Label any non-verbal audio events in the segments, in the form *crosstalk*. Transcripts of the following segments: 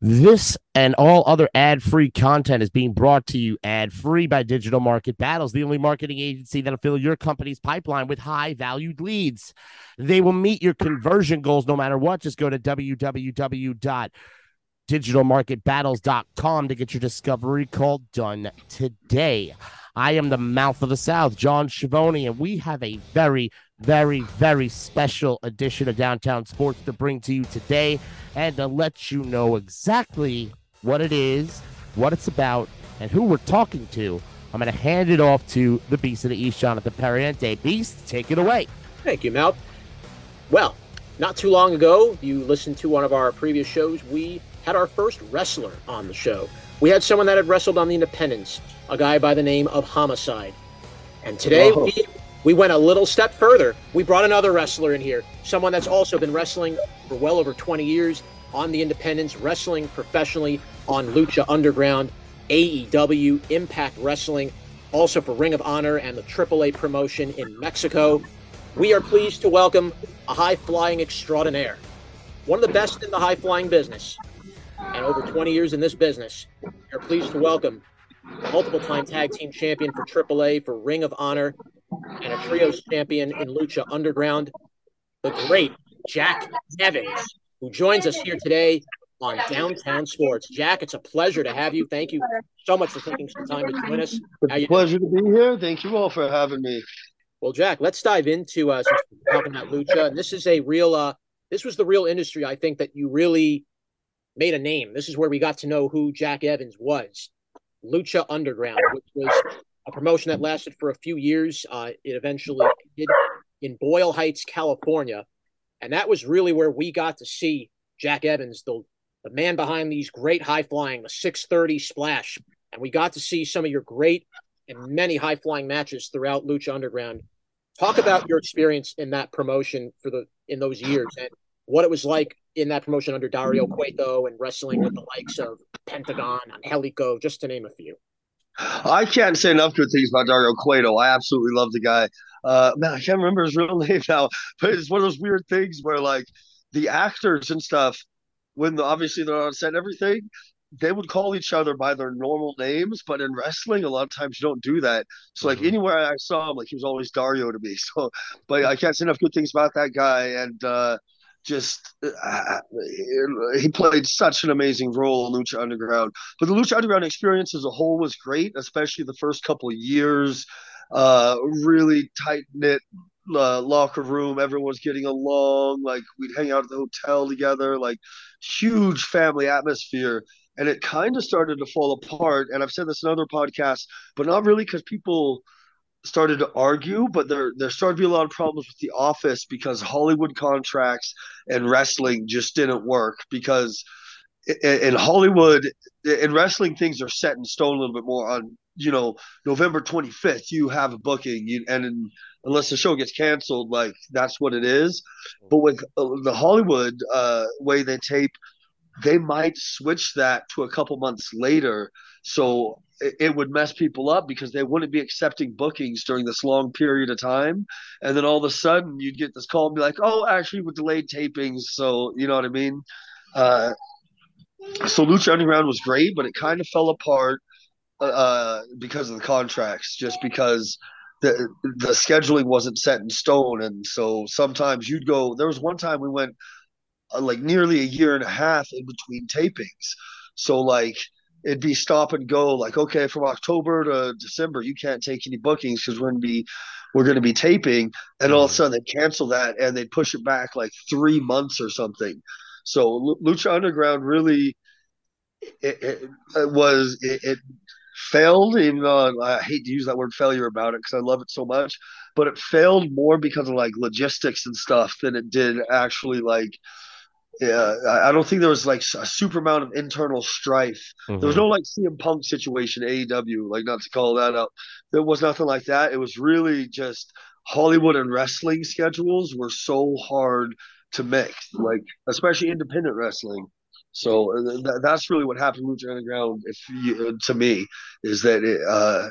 This and all other ad free content is being brought to you ad free by Digital Market Battles, the only marketing agency that'll fill your company's pipeline with high valued leads. They will meet your conversion goals no matter what. Just go to www.digitalmarketbattles.com to get your discovery call done today. I am the mouth of the South, John Schiavone, and we have a very, very, very special edition of Downtown Sports to bring to you today and to let you know exactly what it is, what it's about, and who we're talking to. I'm going to hand it off to the Beast of the East, Jonathan Periente. Beast, take it away. Thank you, Mel. Well, not too long ago, you listened to one of our previous shows. We had our first wrestler on the show. We had someone that had wrestled on the Independence, a guy by the name of Homicide. And today we, we went a little step further. We brought another wrestler in here, someone that's also been wrestling for well over 20 years on the independents, wrestling professionally on Lucha Underground, AEW, Impact Wrestling, also for Ring of Honor and the AAA promotion in Mexico. We are pleased to welcome a high flying extraordinaire, one of the best in the high flying business, and over 20 years in this business. We are pleased to welcome multiple time tag team champion for AAA, for Ring of Honor, and a trios champion in Lucha Underground, the great Jack Evans, who joins us here today on Downtown Sports. Jack, it's a pleasure to have you. Thank you so much for taking some time to join us. It's a pleasure doing? to be here. Thank you all for having me. Well, Jack, let's dive into uh, talking about lucha. And this is a real, uh, this was the real industry. I think that you really made a name. This is where we got to know who Jack Evans was. Lucha Underground, which was a promotion that lasted for a few years. Uh, it eventually ended in Boyle Heights, California, and that was really where we got to see Jack Evans, the the man behind these great high flying, the 630 splash, and we got to see some of your great and many high flying matches throughout Lucha Underground. Talk about your experience in that promotion for the in those years and what it was like in that promotion under Dario Cueto and wrestling with the likes of Pentagon, Angelico, just to name a few. I can't say enough good things about Dario Cueto. I absolutely love the guy. Uh, man, I can't remember his real *laughs* name now, but it's one of those weird things where like the actors and stuff, when the, obviously they're on set and everything, they would call each other by their normal names, but in wrestling, a lot of times you don't do that. So like mm-hmm. anywhere I saw him, like he was always Dario to me. *laughs* So, but I can't say enough good things about that guy. And uh, just uh, he played such an amazing role in Lucha Underground. But the Lucha Underground experience as a whole was great, especially the first couple of years. Uh, really tight knit uh, locker room. Everyone's getting along. Like we'd hang out at the hotel together. Like huge family atmosphere. And it kind of started to fall apart. And I've said this in other podcasts, but not really because people started to argue, but there there started to be a lot of problems with the office because Hollywood contracts and wrestling just didn't work because in, Hollywood in wrestling things are set in stone a little bit more on you know November 25th you have a booking and in, unless the show gets canceled like that's what it is. But with uh, the Hollywood uh, way they tape they might switch that to a couple months later. So it would mess people up because they wouldn't be accepting bookings during this long period of time. And then all of a sudden you'd get this call and be like, oh, actually, with delayed tapings. So, you know what I mean? Uh, so Lucha Underground was great, but it kind of fell apart uh, because of the contracts, just because the the scheduling wasn't set in stone. And so sometimes you'd go, there was one time we went uh, like nearly a year and a half in between tapings. So, like, it'd be stop and go like okay from october to december you can't take any bookings because we're going to be we're going to be taping and all of a mm-hmm. sudden they cancel that and they push it back like three months or something so lucha underground really it, it, it was it, it, failed even though i hate to use that word failure about it because i love it so much but it failed more because of like logistics and stuff than it did actually like yeah, I don't think there was like a super amount of internal strife. Mm-hmm. There was mm-hmm. no like CM Punk situation, AEW, like not to call that out. There was nothing like that. It was really just Hollywood and wrestling schedules were so hard to mix, like especially independent wrestling. So uh, th- that's really what happened with Lucha Underground. If you, uh, to me, is that it, uh,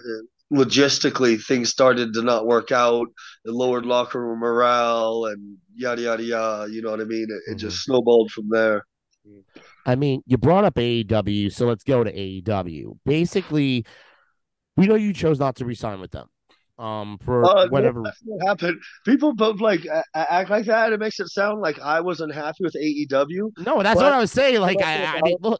logistically things started to not work out. It lowered locker room morale and yada yada yada. You know what I mean? It, it just mm-hmm. snowballed from there. I mean, you brought up AEW, so let's go to AEW. Basically, we know you chose not to resign with them. Um, for uh, whatever what happened. People both like act like that. It makes it sound like I wasn't happy with AEW. No, that's what I was saying. Like, I, I mean, look,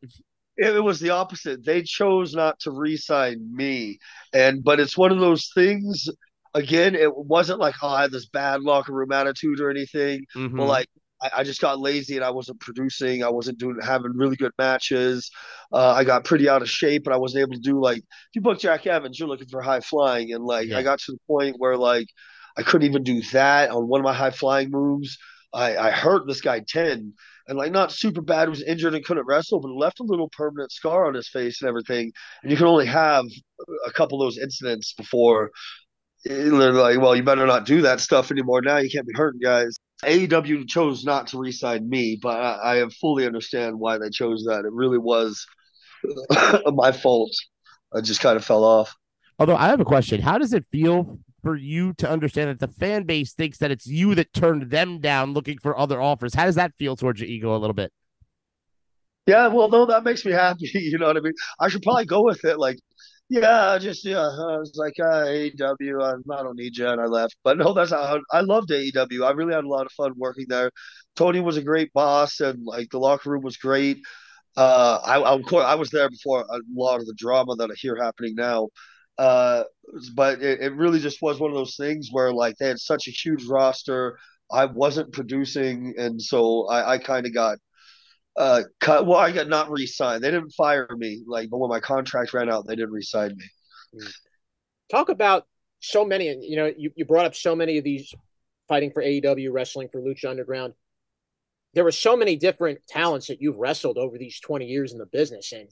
it was the opposite. They chose not to re-sign me, and but it's one of those things. Again, it wasn't like oh, I had this bad locker room attitude or anything. Mm-hmm. But like I, I, just got lazy and I wasn't producing. I wasn't doing having really good matches. Uh, I got pretty out of shape, and I wasn't able to do like if you book Jack Evans, you're looking for high flying, and like yeah. I got to the point where like I couldn't even do that on one of my high flying moves. I, I hurt this guy ten, and like not super bad. Was injured and couldn't wrestle, but left a little permanent scar on his face and everything. And you can only have a couple of those incidents before they're like, well, you better not do that stuff anymore. Now you can't be hurting guys. AEW chose not to re-sign me, but I, I fully understand why they chose that. It really was *laughs* my fault. I just kind of fell off. Although I have a question, how does it feel for you to understand that the fan base thinks that it's you that turned them down looking for other offers? How does that feel towards your ego a little bit? Yeah, well, no, that makes me happy. *laughs* You know what I mean? I should probably go with it. Like, yeah, just yeah. I was like, uh, AEW, I, I don't need you, and I left. But no, that's how I loved AEW. I really had a lot of fun working there. Tony was a great boss, and like the locker room was great. Uh, I, I, I was there before a lot of the drama that I hear happening now. Uh, but it, it really just was one of those things where like they had such a huge roster. I wasn't producing, and so I, I kind of got uh, cut. Well, I got not re-signed. They didn't fire me. Like, but when my contract ran out, they didn't re-sign me. Hmm. Talk about so many, and you know, you, you brought up so many of these fighting for AEW, wrestling for Lucha Underground. There were so many different talents that you've wrestled over these 20 years in the business. And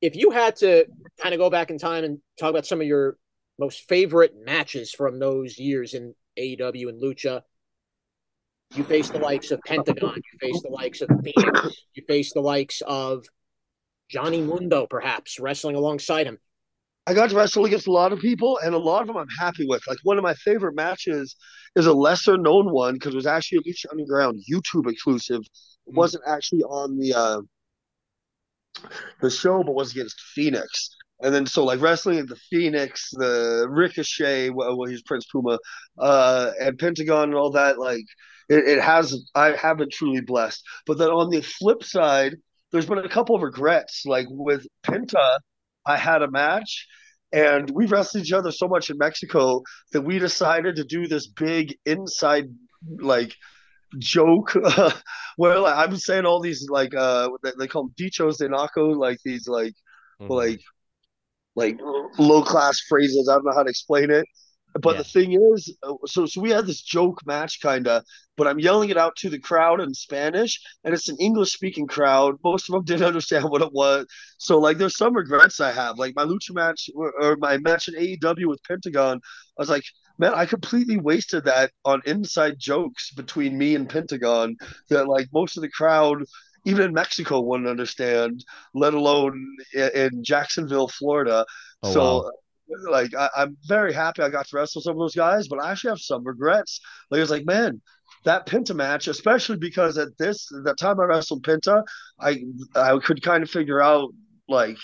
if you had to kind of go back in time and talk about some of your most favorite matches from those years in AEW and Lucha, you face the likes of Pentagon. You face the likes of Phoenix. You face the likes of Johnny Mundo, perhaps wrestling alongside him. I got to wrestle against a lot of people, and a lot of them I'm happy with. Like one of my favorite matches is a lesser known one because it was actually a Lucha Underground YouTube exclusive. It mm. wasn't actually on the uh, the show, but was against Phoenix. And then so like wrestling the Phoenix, the Ricochet, well, he's Prince Puma, uh, and Pentagon and all that, like it, it has I have been truly blessed. But then on the flip side, there's been a couple of regrets. Like with Penta, I had a match and we wrestled each other so much in Mexico that we decided to do this big inside like joke *laughs* uh, where like I'm saying all these like uh they call them dichos de naco like these like mm-hmm. like like low class phrases I don't know how to explain it but yeah. the thing is, uh, so so we had this joke match kind of, but I'm yelling it out to the crowd in Spanish, and it's an English speaking crowd. Most of them *laughs* didn't understand what it was. So like, there's some regrets I have. Like my lucha match or, or my match in AEW with Pentagon, I was like, man, I completely wasted that on inside jokes between me and Pentagon that like most of the crowd even in Mexico wouldn't understand, let alone in Jacksonville, Florida. Oh, so wow like I, am very happy I got to wrestle some of those guys, but I actually have some regrets. Like it's like, man, that Penta match, especially because at this the time I wrestled Penta, I I could kind of figure out like,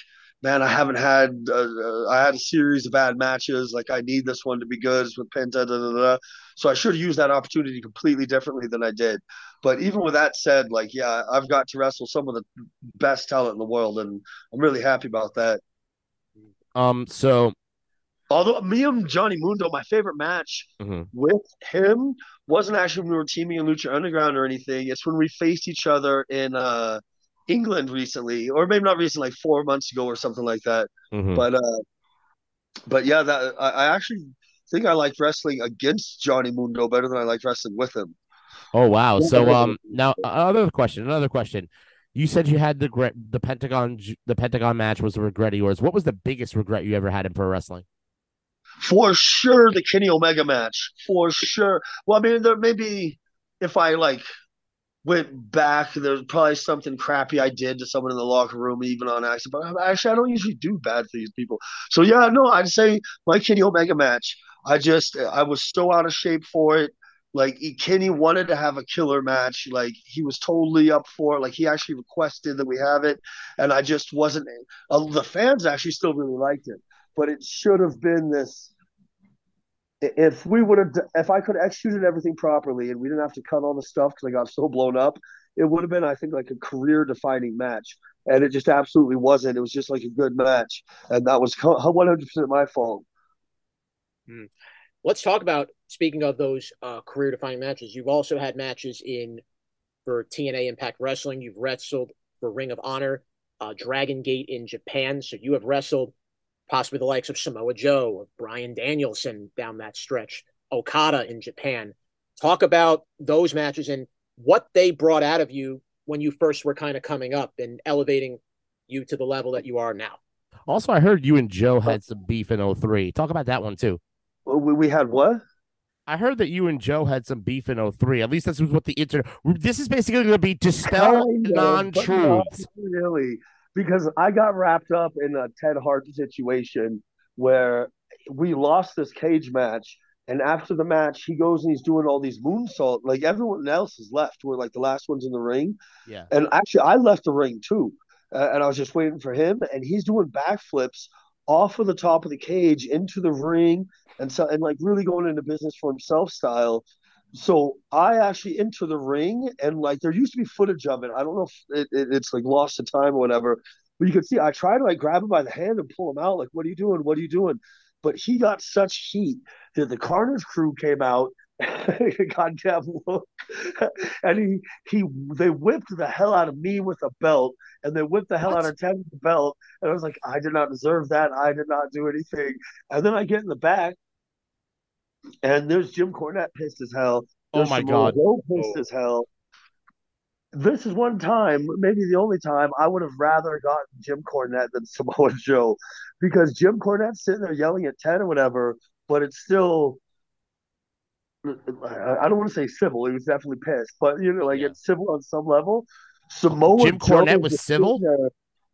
man, I haven't had uh, uh, I had a series of bad matches. Like I need this one to be good with Penta. Da, da, da. So I should have used that opportunity completely differently than I did. But even with that said, like yeah, I've got to wrestle some of the best talent in the world, and I'm really happy about that. Um, so Although me and Johnny Mundo, my favorite match mm-hmm. with him wasn't actually when we were teaming in Lucha Underground or anything. It's when we faced each other in uh, England recently, or maybe not recently, like four months ago or something like that. Mm-hmm. But uh, but yeah, that I, I actually think I like wrestling against Johnny Mundo better than I like wrestling with him. Oh wow! So um, now another question. Another question. You said you had the the Pentagon the Pentagon match was a regret of yours. What was the biggest regret you ever had in pro wrestling? for sure the Kenny Omega match for sure. Well, I mean, there may be if I like went back, there's probably something crappy I did to someone in the locker room, even on accident. But actually, I don't usually do bad to these people. So yeah, no, I'd say my Kenny Omega match. I just I was so out of shape for it. Like Kenny wanted to have a killer match. Like he was totally up for it. Like he actually requested that we have it, and I just wasn't. Uh, the fans actually still really liked it, but it should have been this. If we would have, if I could executed everything properly, and we didn't have to cut all the stuff because I got so blown up, it would have been, I think, like a career-defining match. And it just absolutely wasn't. It was just like a good match, and that was 100% my fault. Hmm. Let's talk about speaking of those uh, career defining matches. You've also had matches in for TNA Impact Wrestling. You've wrestled for Ring of Honor, uh, Dragon Gate in Japan. So you have wrestled possibly the likes of Samoa Joe, of Bryan Danielson down that stretch, Okada in Japan. Talk about those matches and what they brought out of you when you first were kind of coming up and elevating you to the level that you are now. Also, I heard you and Joe had some beef in 03. Talk about that one too. We, we had what? I heard that you and Joe had some beef in 03. At least this was what the internet. This is basically going to be dispel non truths. Really, because I got wrapped up in a Ted Hart situation where we lost this cage match. And after the match, he goes and he's doing all these moonsault. Like everyone else is left. We're like the last ones in the ring. Yeah. And actually, I left the ring too. Uh, and I was just waiting for him. And he's doing backflips off of the top of the cage into the ring and so and like really going into business for himself style. So I actually enter the ring and like there used to be footage of it. I don't know if it, it, it's like lost to time or whatever, but you can see I try to like grab him by the hand and pull him out. Like, what are you doing? What are you doing? But he got such heat that the Carnage crew came out *laughs* goddamn look. and he he they whipped the hell out of me with a belt, and they whipped the hell what? out of Ted with the belt. And I was like, I did not deserve that. I did not do anything. And then I get in the back, and there's Jim Cornette pissed as hell. Oh there's oh my god, Joe pissed oh. as hell. This is one time, maybe the only time, I would have rather gotten Jim Cornette than *laughs* Samoa Joe, because Jim Cornette's sitting there yelling at Ted or whatever, but it's still I don't want to say civil. He was definitely pissed, but you know, like yeah. it's civil on some level. Samoa Jim Cornette was civil.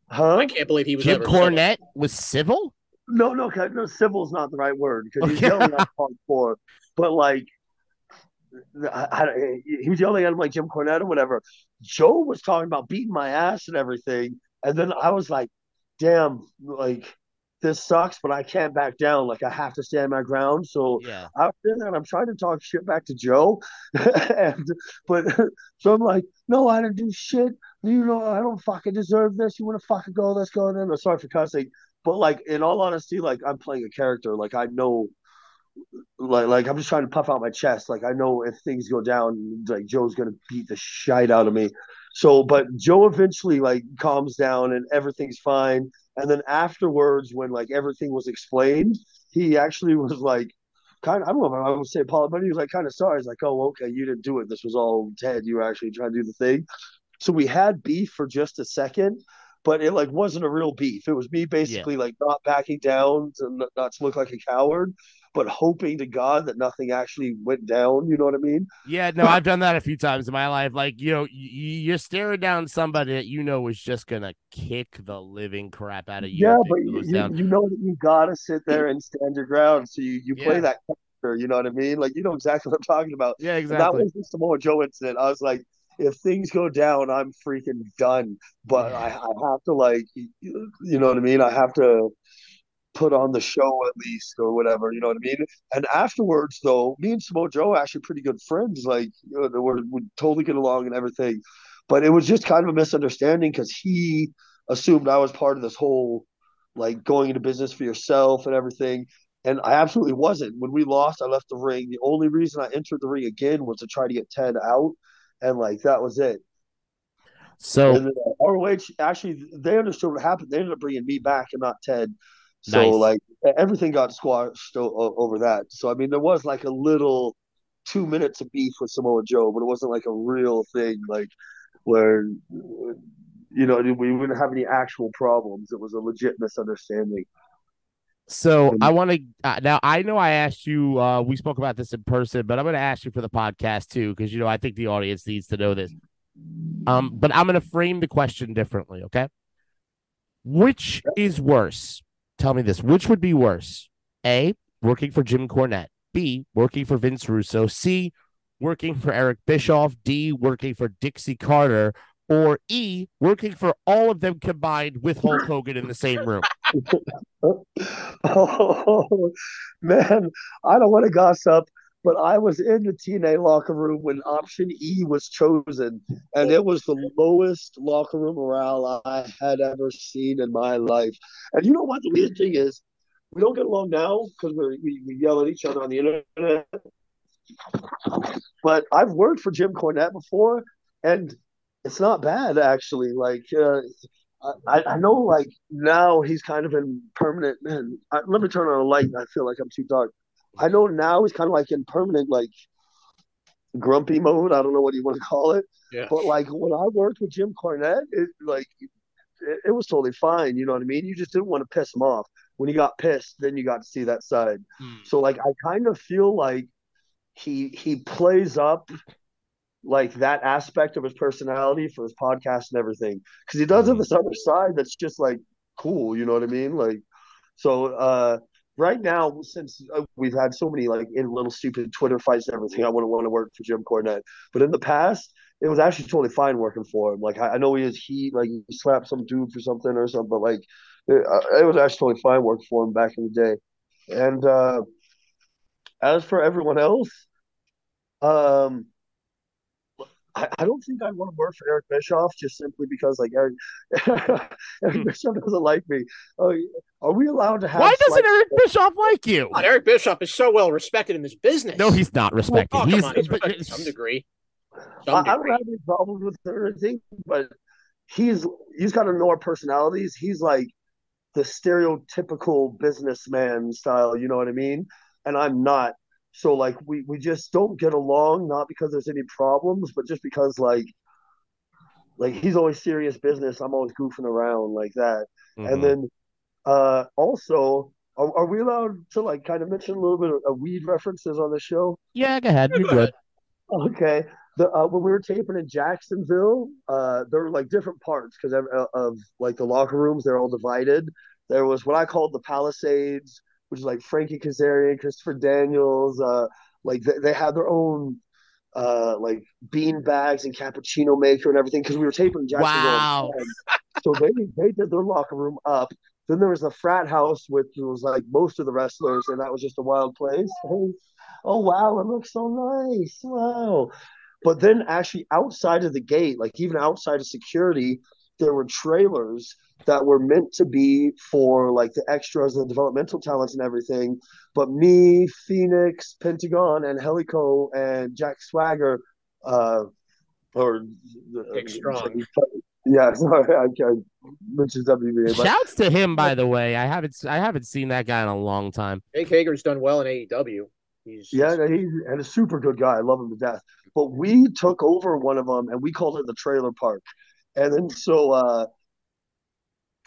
huh? I can't believe he was. Jim Cornette civil. was civil. No, no, no. Civil is not the right word because he's yelling at *laughs* for. But like, I, I, he was yelling at him like Jim Cornette or whatever. Joe was talking about beating my ass and everything, and then I was like, "Damn!" Like this sucks, but I can't back down. Like I have to stand my ground. So yeah. after that, I'm trying to talk shit back to Joe, *laughs* and but *laughs* so I'm like, no, I didn't do shit. You know, I don't fucking deserve this. You want to fucking go? Let's go. And then I'm sorry for cussing, but like in all honesty, like I'm playing a character. Like I know. Like, like I'm just trying to puff out my chest. Like I know if things go down, like Joe's gonna beat the shit out of me. So, but Joe eventually like calms down and everything's fine. And then afterwards, when like everything was explained, he actually was like, kind of, I don't know if I would say Paul, but he was like kind of sorry. He's like, oh, okay, you didn't do it. This was all Ted. You were actually trying to do the thing. So we had beef for just a second, but it like wasn't a real beef. It was me basically yeah. like not backing down and not to look like a coward but hoping to God that nothing actually went down. You know what I mean? Yeah, no, I've done that a few times in my life. Like, you know, you're staring down somebody that you know is just gonna kick the living crap out of you. Yeah, but you, you, know that you gotta sit there and stand your ground. So you, you play yeah. that character. You know what I mean? Like, you know exactly what I'm talking about. Yeah, exactly. And that was just the Samoa Joe incident. I was like, if things go down, I'm freaking done. But. I, I have to like, you know what I mean? I have to put on the show at least or whatever, you know what I mean? And afterwards, though, me and Samoa Joe are actually pretty good friends. Like, you know, we're, we totally get along and everything. But it was just kind of a misunderstanding because he assumed I was part of this whole like going into business for yourself and everything. And I absolutely wasn't. When we lost, I left the ring. The only reason I entered the ring again was to try to get Ted out. And like that was it. So and, uh, ROH actually they understood what happened. They ended up bringing me back and not Ted. So nice. like everything got squashed o- over that. So I mean, there was like a little two minutes of beef with Samoa Joe, but it wasn't like a real thing, like where you know we wouldn't have any actual problems. It was a legit misunderstanding. So I want to uh, now. I know I asked you. Uh, we spoke about this in person, but I'm going to ask you for the podcast too, because you know I think the audience needs to know this. Um, but I'm going to frame the question differently. Okay, which is worse, tell me this which would be worse? A, working for Jim Cornette. B, working for Vince Russo. C, working for Eric Bischoff, D, working for Dixie Carter, or E, working for all of them combined with Hulk Hogan in the same room? *laughs* oh, man, I don't want to gossip, but I was in the TNA locker room when option E was chosen, and it was the lowest locker room morale I had ever seen in my life. And you know what the weird thing is? We don't get along now because we, we yell at each other on the internet. But I've worked for Jim Cornette before, and it's not bad actually. Like uh, I, I know, like now he's kind of in permanent. Man, I, let me turn on a light. I feel like I'm too dark. I know now he's kind of like in permanent, like grumpy mode. I don't know what you want to call it. Yeah. But like when I worked with Jim Cornette, it like it, it was totally fine. You know what I mean? You just didn't want to piss him off. When he got pissed, then you got to see that side. Hmm. So like I kind of feel like he he plays up like that aspect of his personality for his podcast and everything. Because he does have this other side that's just like cool you know what i mean? Like so uh right now since uh, we've had so many like in little stupid twitter fights and everything i wouldn't want to work for jim cornette. But in the past it was actually totally fine working for him. Like i, I know he has heat like he slapped some dude for something or something but like it, uh, it was actually totally fine working for him back in the day. And uh as for everyone else um I, I don't think I want to work for Eric Bischoff just simply because like Eric *laughs* Eric hmm. Bischoff doesn't like me. Oh, are we allowed to have? Why doesn't slight- Eric Bischoff like you? God, Eric Bischoff is so well respected in this business. No, he's not respected. Oh, come he's, on. He's respected to some degree. I, Some I don't have any problems with it or anything, but he's he's got to know our personalities. He's like the stereotypical businessman style. You know what I mean? And I'm not. So like we we just don't get along, not because there's any problems, but just because like like he's always serious business. I'm always goofing around like that. Mhm. And then uh also, are, are we allowed to like kind of mention a little bit of, of weed references on the show? yeah, go ahead. You're good. *laughs* Okay. The uh, when we were taping in Jacksonville, uh, there were like different parts because of, of like the locker rooms. They're all divided. There was what I called the Palisades, which is like Frankie Kazarian, Christopher Daniels. Uh, like they, they had their own uh like bean bags and cappuccino maker and everything because we were taping in Jacksonville. Wow. So they they did their locker room up. Then there was the frat house, which was like most of the wrestlers, and that was just a wild place. Oh, *laughs* oh wow, it looks so nice. Wow. But then actually outside of the gate, like even outside of security, there were trailers that were meant to be for like the extras and the developmental talents and everything. But me, Phoenix, Pentagon, and Angelico and Jack Swagger, uh, or Dick Strong. Yeah, *laughs* sorry, I, I mentioned WBA, but Shouts to him, by the way. I haven't I haven't seen that guy in a long time. Jake Hager's done well in AEW. He's yeah, and he's and a super good guy. I love him to death. But we took over one of them and we called it the trailer park. And then so uh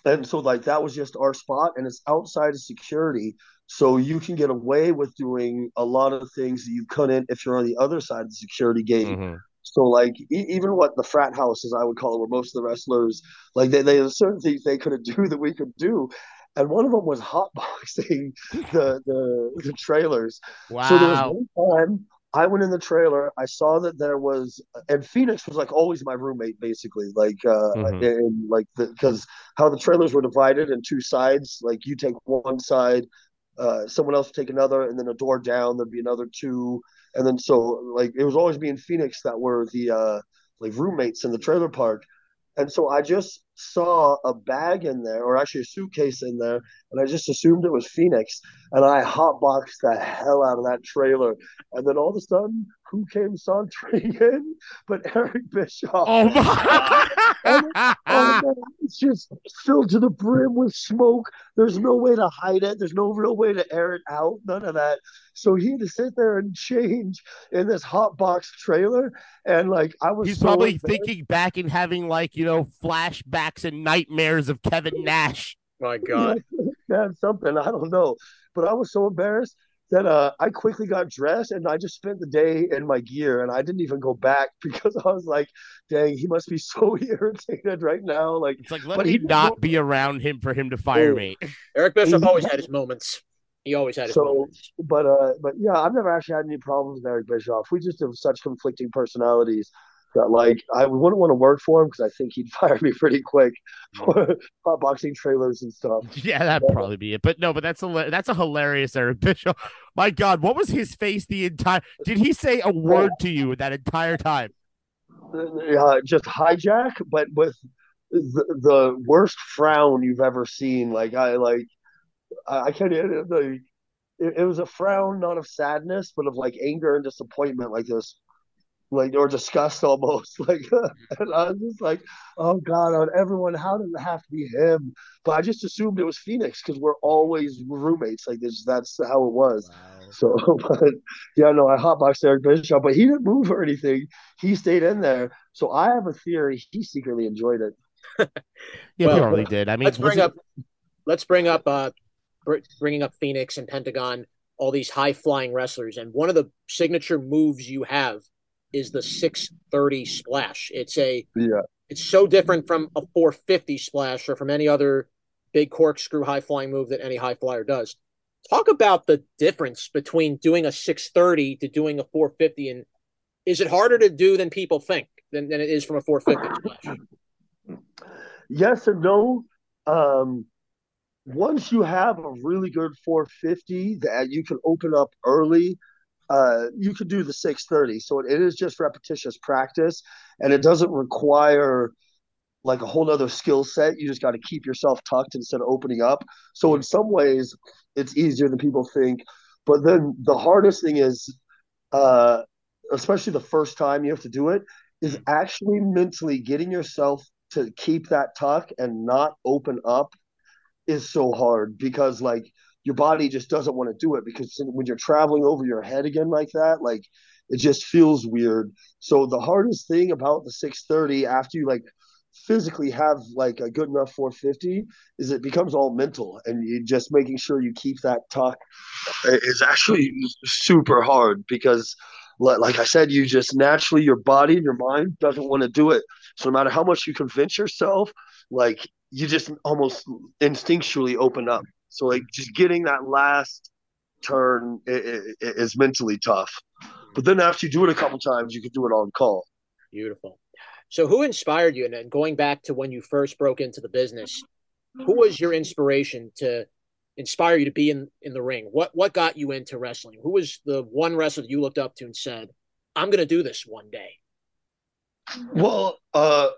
and so like that was just our spot and it's outside of security. So you can get away with doing a lot of things that you couldn't if you're on the other side of the security gate. Mhm. So like e- even what the frat house, as I would call it, where most of the wrestlers like they they there's certain things they couldn't *laughs* do that we could do, and one of them was hotboxing *laughs* the the the trailers. So there was Wow. one time I went in the trailer, I saw that there was, and Phoenix was like always my roommate, basically, like uh, Mhm. and like because how the trailers were divided in two sides, like you take one side, uh, someone else take another, and then a door down, there'd be another two, and then so like it was always me and Phoenix that were the uh like roommates in the trailer park. And so I just saw a bag in there, or actually a suitcase in there, and I just assumed it was Phoenix. And I hotboxed the hell out of that trailer. And then all of a sudden, who came sauntering *laughs* in? But Eric Bischoff. Oh my! *laughs* Oh, man, *laughs* it's just filled to the brim with smoke. There's no way to hide it. There's no real way to air it out. None of that. So he had to sit there and change in this hot box trailer. And like I was He's so probably embarrassed. thinking back and having like you know flashbacks and nightmares of Kevin Nash. my God. *laughs* yeah, something. I don't know. But I was so embarrassed that uh, I quickly got dressed and I just spent the day in my gear and I didn't even go back *laughs* because I was like, dang, he must be so *laughs* irritated right now. Like, It's like let But me he- not be around him for him to fire Oh. me. Eric Bischoff always had his moments. He always had his So, moments. but uh, but yeah, I've never actually had any problems with Eric Bischoff. We just have such conflicting personalities that like I wouldn't want to work for him because I think he'd *laughs* fire me pretty quick for *laughs* hot boxing trailers and stuff. *laughs* Yeah, that'd probably be it. But no, but that's a that's a hilarious Eric Bischoff. My God, what was his face the entire? Did he say a word to you that entire time? Uh, just hijack, but with the, the worst frown you've ever seen. Like I like I, can't like it, it was a frown not of sadness but of like anger and disappointment like this like or disgust almost *laughs* like and i was just like oh god on everyone how did it have to be him? But i just assumed it was phoenix because we're always roommates like this that's how it was. Wow. so *laughs* but yeah no i hotboxed eric bischoff but he didn't move or anything. He stayed in there. So i have a theory he secretly enjoyed it. *laughs* Yeah well, he probably did. I mean let's bring up let's bring up uh bringing up Phoenix and Pentagon, all these high flying wrestlers, and one of the signature moves you have is the 630 splash. It's a yeah. It's so different from a 450 splash or from any other big corkscrew high flying move that any high flyer does. Talk about the difference between doing a 630 to doing a 450, and is it harder to do than people think than, than it is from a 450 splash? Yes and no. Um, once you have a really good 450 that you can open up early, uh, you can do the 630. So it is just repetitious practice and it doesn't require like a whole other skill set. You just got to keep yourself tucked instead of opening up. So in some ways, it's easier than people think. But then the hardest thing is, uh, especially the first time you have to do it, is actually mentally getting yourself to keep that tuck and not open up is so hard because like your body just doesn't want to do it because when you're traveling over your head again like that, like it just feels weird. So the hardest thing about the 630 after you like physically have like a good enough 450 is it becomes all mental and you just making sure you keep that tuck is actually super hard because like I said, you just naturally your body and your mind doesn't want to do it. So no matter how much you convince yourself, like you just almost instinctually open up. So like just getting that last turn is mentally tough. But then after you do it a couple times, you can do it on call. Beautiful. So who inspired you? And then going back to when you first broke into the business, who was your inspiration to inspire you to be in in the ring? What what got you into wrestling? Who was the one wrestler you looked up to and said, "I'm going to do this one day"? Well, uh,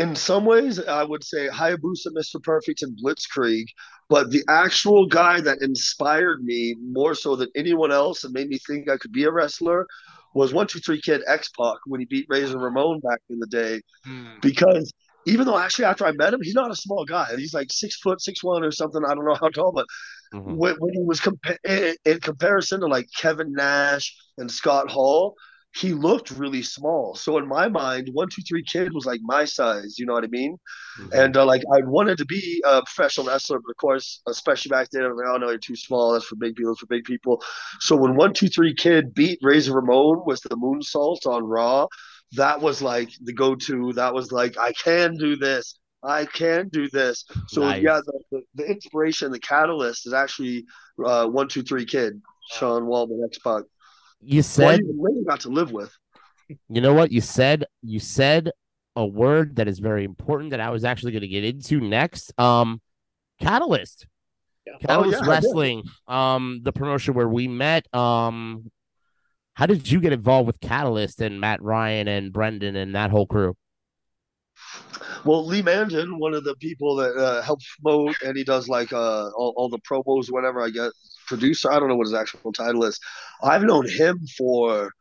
in some ways, I would say Hayabusa, Mr. Perfect, and Blitzkrieg. But the actual guy that inspired me more so than anyone else and made me think I could be a wrestler was One Two Three Kid X Pac when he beat Razor Ramon back in the day. Hmm. Because even though actually after I met him, he's not a small guy. He's like six foot, six one or something. I don't know how tall, but mm-hmm. when, when, he was compa- in comparison to like Kevin Nash and Scott Hall, he looked really small. So in my mind, one two three kid was like my size. You know what I mean? Mm-hmm. And uh, like I wanted to be a professional wrestler, but of course, especially back then, I was like, oh no, you're too small. That's for big people. That's for big people. So when one two three kid beat Razor Ramon with the moonsault on Raw, that was like the go to. That was like I can do this. I can do this. So nice. yeah, the, the, the, inspiration, the catalyst is actually uh, one two three kid, Sean Waltman X Pac you said well, got to live with. You know what you said? You said a word that is very important that I was actually going to get into next. Um, Catalyst. Yeah. Catalyst oh, yeah, Wrestling. Um, the promotion where we met. Um, how did you get involved with Catalyst and Matt Ryan and Brendan and that whole crew? Well, Lee Mandan, one of the people that uh, helps promote, and he does like uh, all, all the promos, whatever I get, producer. I don't know what his actual title is. I've known him for,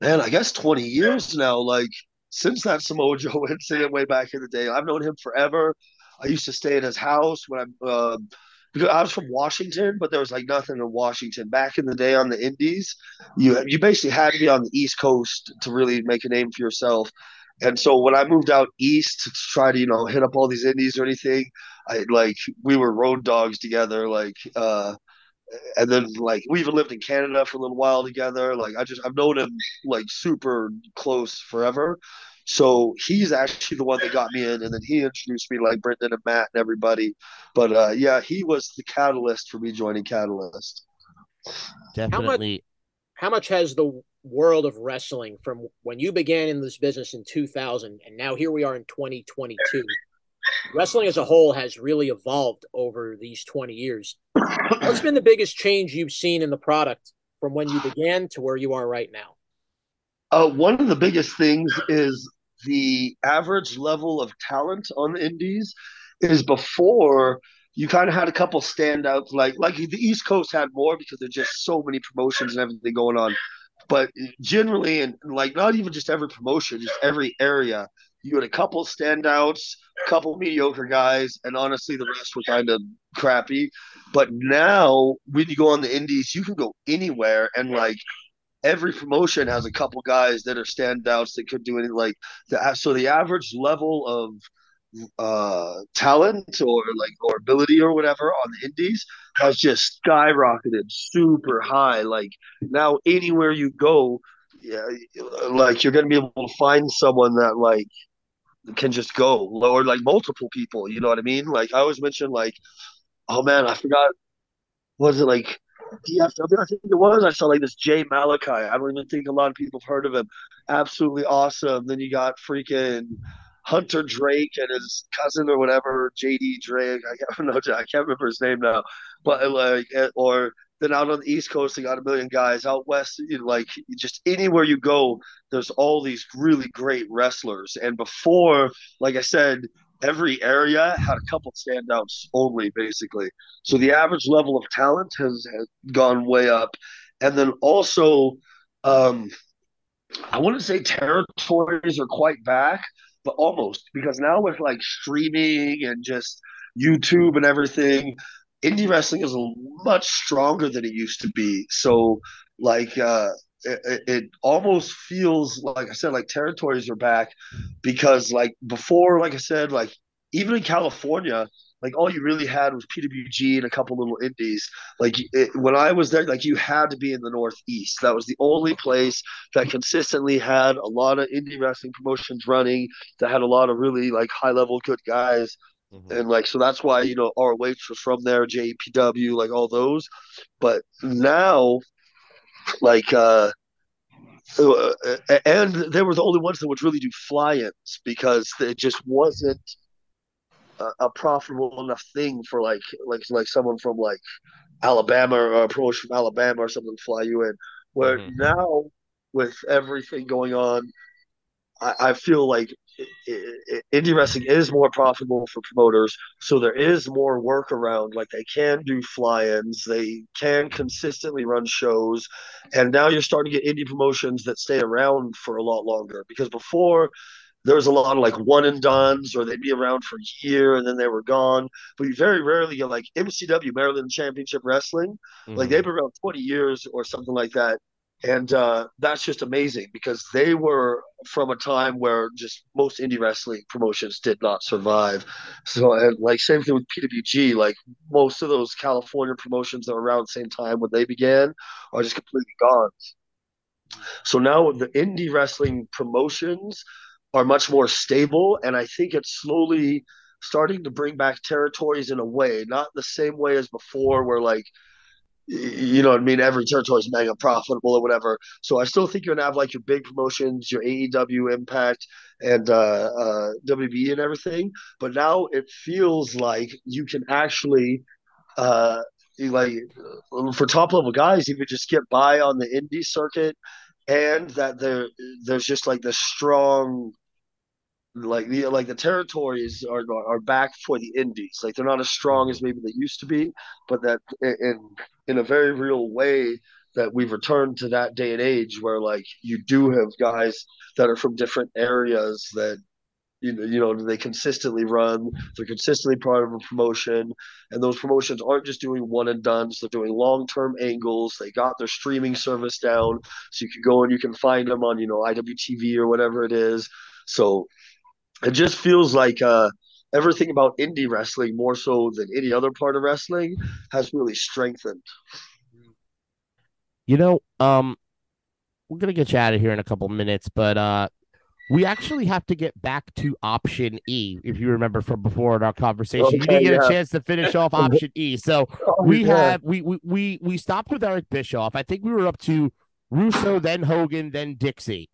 man, I guess 20 years now. Like since that Samoa Joe *laughs* incident way back in the day, I've known him forever. I used to stay at his house when I'm, uh, because I was from Washington, but there was like nothing in Washington back in the day on the Indies. You you basically had to be on the East Coast to really make a name for yourself. And so when I moved out east to try to, you know, hit up all these indies or anything, I like we were road dogs together. Like uh and then like we even lived in Canada for a little while together. Like I just I've known him like super close forever. So he's actually the one that got me in, and then he introduced me like Brendan and Matt and everybody. But uh, yeah, he was the catalyst for me joining Catalyst. Definitely. How much, how much has the world of wrestling from when you began in this business in 2000 and now here we are in 2022 wrestling as a whole has really evolved over these 20 years. What's been the biggest change you've seen in the product from when you began to where you are right now? Uh, one of the biggest things is the average level of talent on the indies is before you kind of had a couple standouts like like the east coast had more because there's just so many promotions and everything going on. But generally, and like not even just every promotion, just every area, you had a couple standouts, a couple mediocre guys, and honestly, the rest were kind of crappy. But now, when you go on the indies, you can go anywhere, and like every promotion has a couple guys that are standouts that could do anything. Like the so the average level of uh, talent or like or ability or whatever on the indies has just skyrocketed super high. Like now anywhere you go, yeah, like you're gonna be able to find someone that like can just go or like multiple people. You know what I mean? Like I always mention like, oh man, I forgot. Was it like DFW? I think it was. I saw like this Jay Malachi. I don't even think a lot of people have heard of him. Absolutely awesome. Then you got freaking Hunter Drake and his cousin or whatever, JD Drake. I can't know. I can't remember his name now, but like, eh, or then out on the East Coast, they got a million guys. Out west, you know, like just anywhere you go, there's all these really great wrestlers. And before, like I said, every area had a couple standouts only, basically. So the average level of talent has, has gone way up, and then also. Um, I wouldn't say territories are quite back, but almost because now with like streaming and just YouTube and everything, indie wrestling is much stronger than it used to be. So like uh it, it, almost feels like I said, like territories are back because like before, like I said, like even in California, like all you really had was PWG and a couple little indies. Like it, when I was there, like you had to be in the Northeast. That was the only place that consistently had a lot of indie wrestling promotions running. That had a lot of really like high level good guys. Mm-hmm. And like so that's why you know ROH was from there, JPW, like all those. But now, like uh, uh and they were the only ones that would really do fly-ins because it just wasn't a, a, profitable enough thing for like like like someone from like Alabama or a promotion from Alabama or something to fly you in. Where mm-hmm. now with everything going on, I, I feel like indie wrestling is more profitable for promoters, so there is more work around. Like they can do fly-ins, they can consistently run shows, and now you're starting to get indie promotions that stay around for a lot longer. Because before, there was a lot of like one and dones, or they'd be around for a year and then they were gone. But you very rarely get like MCW, Maryland Championship Wrestling, mm-hmm. like they've been around 20 years or something like that. And uh, that's just amazing because they were from a time where just most indie wrestling promotions did not survive. So, and like same thing with PWG, like most of those California promotions that were around the same time when they began are just completely gone. So now the indie wrestling promotions are much more stable. And I think it's slowly starting to bring back territories in a way, not the same way as before, where like, you know what I mean? Every territory is mega profitable or whatever. So I still think you're gonna have like your big promotions, your AEW Impact and uh, uh, WB and everything. But now it feels like you can actually, uh, like for top level guys, you could just get by on the indie circuit, and that there there's just like the strong like the like the territories are are back for the indies. Like they're not as strong as maybe they used to be, but that in in a very real way that we've returned to that day and age where like you do have guys that are from different areas that you know, you know they consistently run they're consistently part of a promotion and those promotions aren't just doing one and done so they're doing long-term angles they got their streaming service down so you can go and you can find them on you know iwtv or whatever it is so it just feels like uh, everything about indie wrestling, more so than any other part of wrestling, has really strengthened. You know, um, we're gonna get you out of here in a couple minutes, but uh, we actually have to get back to option E. If you remember from before in our conversation, you didn't get yeah. a chance to finish off *laughs* option E. So Oh, we yeah. have we, we we we stopped with Eric Bischoff. I think we were up to Russo, then Hogan, then Dixie.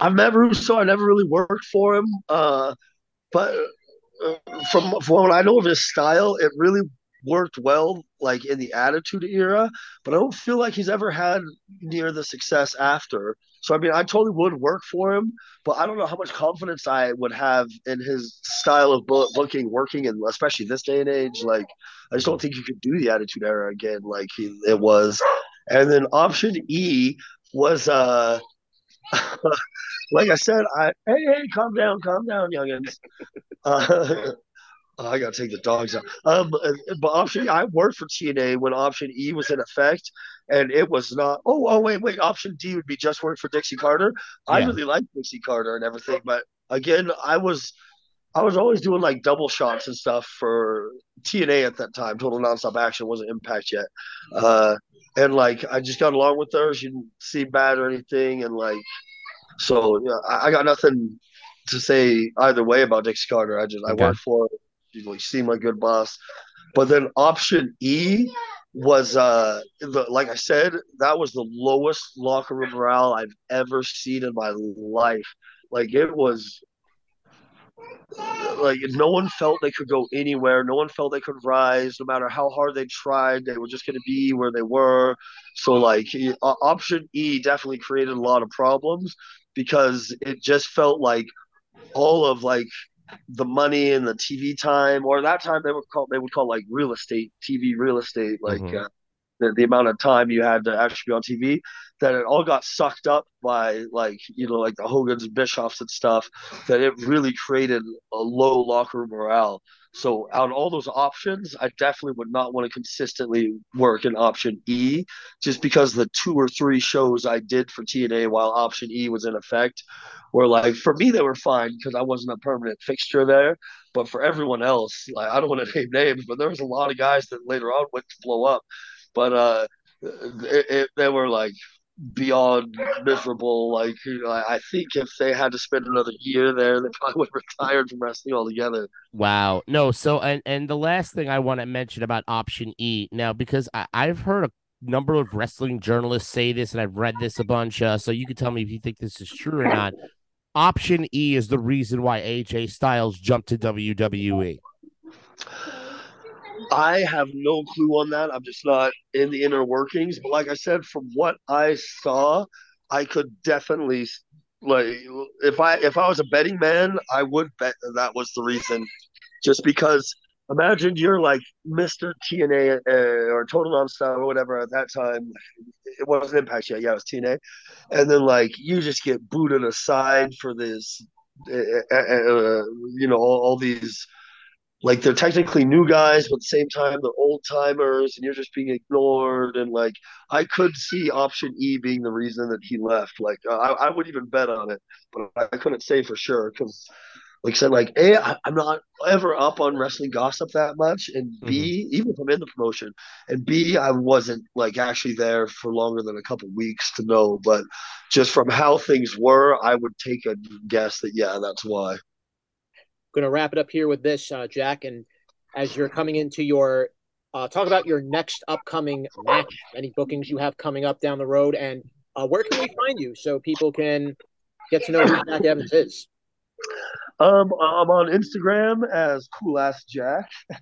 I met Russo. I never really worked for him, uh, but uh, from from what I know of his style, it really worked well, like in the Attitude Era. But I don't feel like he's ever had near the success after. So I mean, I totally would work for him, but I don't know how much confidence I would have in his style of bu- booking, working, and especially this day and age. Like, I just don't think you could do the Attitude Era again, like he, it was. And then option E was uh *laughs* like I said, I hey hey, calm down, calm down, youngins. Uh, *laughs* I gotta take the dogs out. Um, but option I worked for TNA when option E was in effect, and it was not. Oh, oh wait, wait. Option D would be just work for Dixie Carter. I Yeah. really like Dixie Carter and everything, but again, I was. I was always doing like double shots and stuff for TNA at that time. Total Nonstop Action wasn't Impact yet, uh, and like I just got along with her. She didn't seem bad or anything, and like so yeah, I, I got nothing to say either way about Dixie Carter. I just I Okay. worked for her. She like, seemed like a good boss. But then option E was uh the like I said, that was the lowest locker room morale I've ever seen in my life. Like it was like no one felt they could go anywhere. No one felt they could rise, no matter how hard they tried. They were just going to be where they were. So like uh, option E definitely created a lot of problems because it just felt like all of like the money and the TV time, or that time they would call they would call like real estate, TV real estate, like Mhm. uh, the, the amount of time you had to actually be on TV, that it all got sucked up by like you know like the Hogan's, Bischoffs, and stuff. That it really created a low locker room morale. So out of all those options, I definitely would not want to consistently work in option E, just because the two or three shows I did for TNA while option E was in effect were like for me they were fine because I wasn't a permanent fixture there. But for everyone else, like I don't want to *laughs* name names, but there was a lot of guys that later on went to blow up. But uh, it, it, they were like beyond miserable. Like I think if they had to spend another year there, they probably would have retired from wrestling altogether. Wow. No, so and and the last thing I want to mention about option E now because I, I've heard a number of wrestling journalists say this and I've read this a bunch, uh, so you can tell me if you think this is true or not. Option E is the reason why AJ Styles jumped to. WWE. I have no clue on that. I'm just not in the inner workings. But like I said, from what I saw, I could definitely like if I if I was a betting man, I would bet that, was the reason. Just because imagine you're like Mr. TNA uh, or Total Nonstop or whatever at that time. It wasn't Impact yet. Yeah, it was TNA. And then like you just get booted aside for this, uh, uh, you know, all, all these like they're technically new guys, but at the same time they're old timers, and you're just being ignored. And like I could see option E being the reason that he left. Like I, I would even bet on it, but I couldn't say for sure because, like I said, like A, I, I'm not ever up on wrestling gossip that much, and B, mm-hmm. even if I'm in the promotion, and B, I wasn't like actually there for longer than a couple weeks to know. But just from how things were, I would take a guess that yeah, that's why. Going to wrap it up here with this, uh, Jack. And as you're coming into your, uh, talk about your next upcoming match, any bookings you have coming up down the road, and uh, where can we find you so people can get to know who Jack Evans is? Um, I'm on Instagram as Cool Ass Jack. *laughs*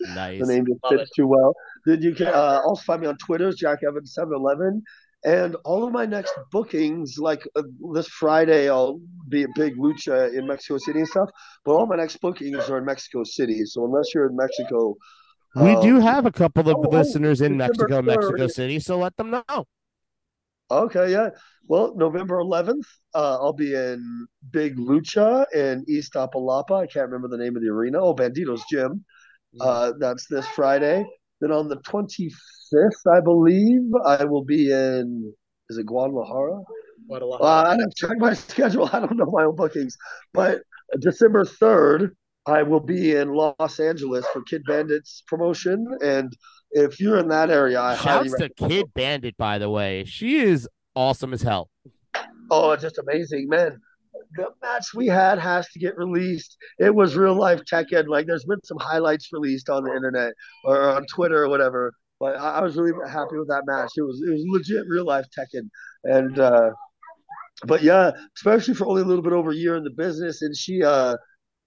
Nice. The name just Love fits too well. Then you can uh, also find me on Twitter as Jack Evans seven eleven. And all of my next bookings, like uh, this Friday, I'll be at Big Lucha in Mexico City and stuff. But all my next bookings are in Mexico City. So unless you're in Mexico, We uh, do have a couple of oh, oh, listeners in December Mexico, Mexico City, so let them know. Okay, yeah. Well, November 11th, uh, I'll be in Big Lucha in Iztapalapa. I can't remember the name of the arena. Oh, Bandito's Gym. Uh, that's this Friday. Then on the 25th, I believe, I will be in, is it Guadalajara? Guadalajara. Uh, I have to check my *laughs* schedule. I don't know my own bookings. But December 3rd, I will be in Los Angeles for Kid Bandits promotion. And if you're in that area, I highly Shouts to Kid Bandit, by the way. She is awesome as hell. Oh, just amazing, man. The match we had has to get released. It was real life Tekken. Like, there's been some highlights released on the internet or on Twitter or whatever. But I, I was really happy with that match. It was it was legit real life Tekken, and uh, but yeah, especially for only a little bit over a year in the business, and she uh,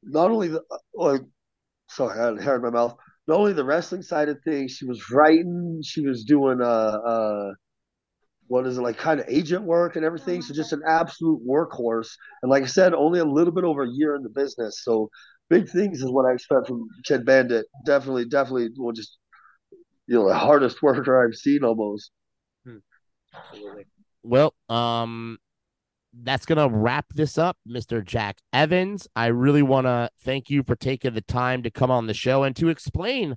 not only the like, sorry, I had hair in my mouth. Not only the wrestling side of things, she was writing, she was doing uh uh what is it like kind of agent work and everything. So just an absolute workhorse. And like I said, only a little bit over a year in the business. So big things is what I expect from Kid Bandit. Definitely, definitely will just you know the hardest *laughs* worker I've seen almost. Hmm. Absolutely. Well, um, that's going to wrap this up, Mr. Jack Evans. I really want to thank you for taking the time to come on the show and to explain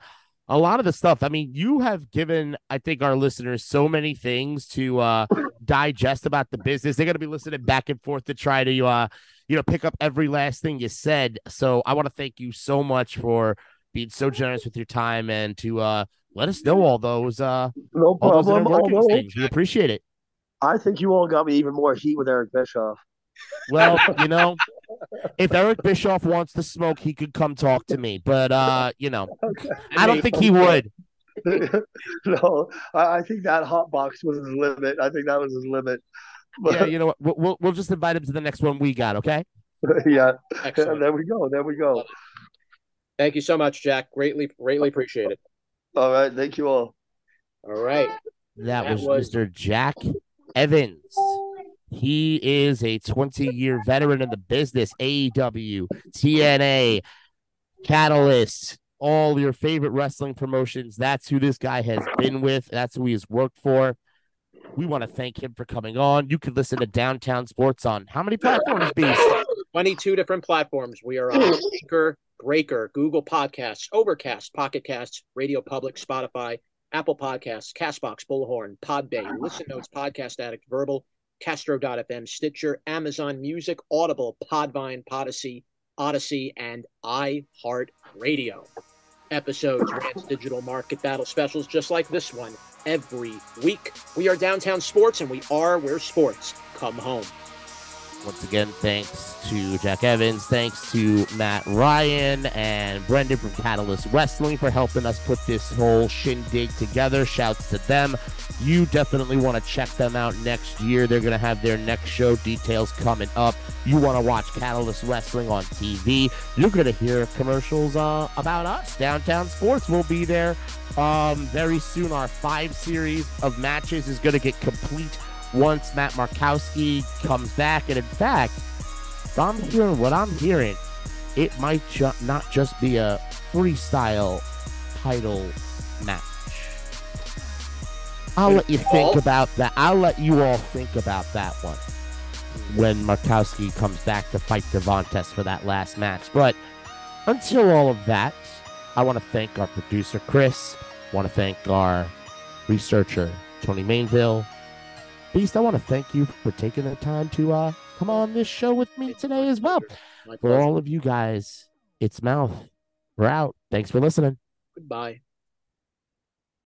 a lot of the stuff. I mean, you have given, I think, our listeners so many things to uh, digest about the business. They're going to be listening back and forth to try to, uh, you know, pick up every last thing you said. So I want to thank you so much for being so generous with your time and to uh, let us know all those, uh, no problem. All those things. We appreciate it. I think you all got me even more heat with Eric Bischoff. Well, you know, if Eric Bischoff wants to smoke, he could come talk to me. But uh, you know, okay. I don't think he would. *laughs* no, I, think that hot box was his limit. I think that was his limit. But, yeah, *laughs* you know what? We'll we'll just invite him to the next one we got. Okay. *laughs* yeah. Excellent. There we go. There we go. Thank you so much, Jack. Greatly, greatly appreciate it. All right. Thank you all. All right. That, that was, was Mr. Jack Evans. He is a 20 year veteran in the business, AEW, TNA, Catalyst, all your favorite wrestling promotions. That's who this guy has been with. That's who he has worked for. We want to thank him for coming on. You can listen to Downtown Sports on how many platforms, Beast? 22 different platforms. We are on Anchor, Breaker, Google Podcasts, Overcast, Pocket Casts, Radio Public, Spotify, Apple Podcasts, Castbox, Bullhorn, Podbay, Listen Notes, Podcast Addict, Verbal, Castro.fm, Stitcher, Amazon Music, Audible, Podvine, Podyssey, Odyssey, and iHeartRadio. Episodes, Rants Digital Market Battle specials just like this one every week. We are Downtown Sports, and we are where sports come home. Once again, thanks to Jack Evans. Thanks to Matt Ryan and Brendan from Catalyst Wrestling for helping us put this whole shindig together. Shouts to them. You definitely want to check them out next year. They're going to have their next show details coming up. You want to watch Catalyst Wrestling on TV. You're going to hear commercials uh, about us. Downtown Sports will be there um, very soon. Our five series of matches is going to get complete once Matt Markowski comes back. And in fact, I'm hearing what I'm hearing, it might ju- not just be a freestyle title match. I'll let you think about that. I'll let you all think about that one when Markowski comes back to fight Devontes for that last match. But until all of that, I want to thank our producer Chris. I want to thank our researcher Tony Mainville. Beast, I want to thank you for taking the time to uh, come on this show with me today as well. For all of you guys, it's Mouth. We're out. Thanks for listening. Goodbye.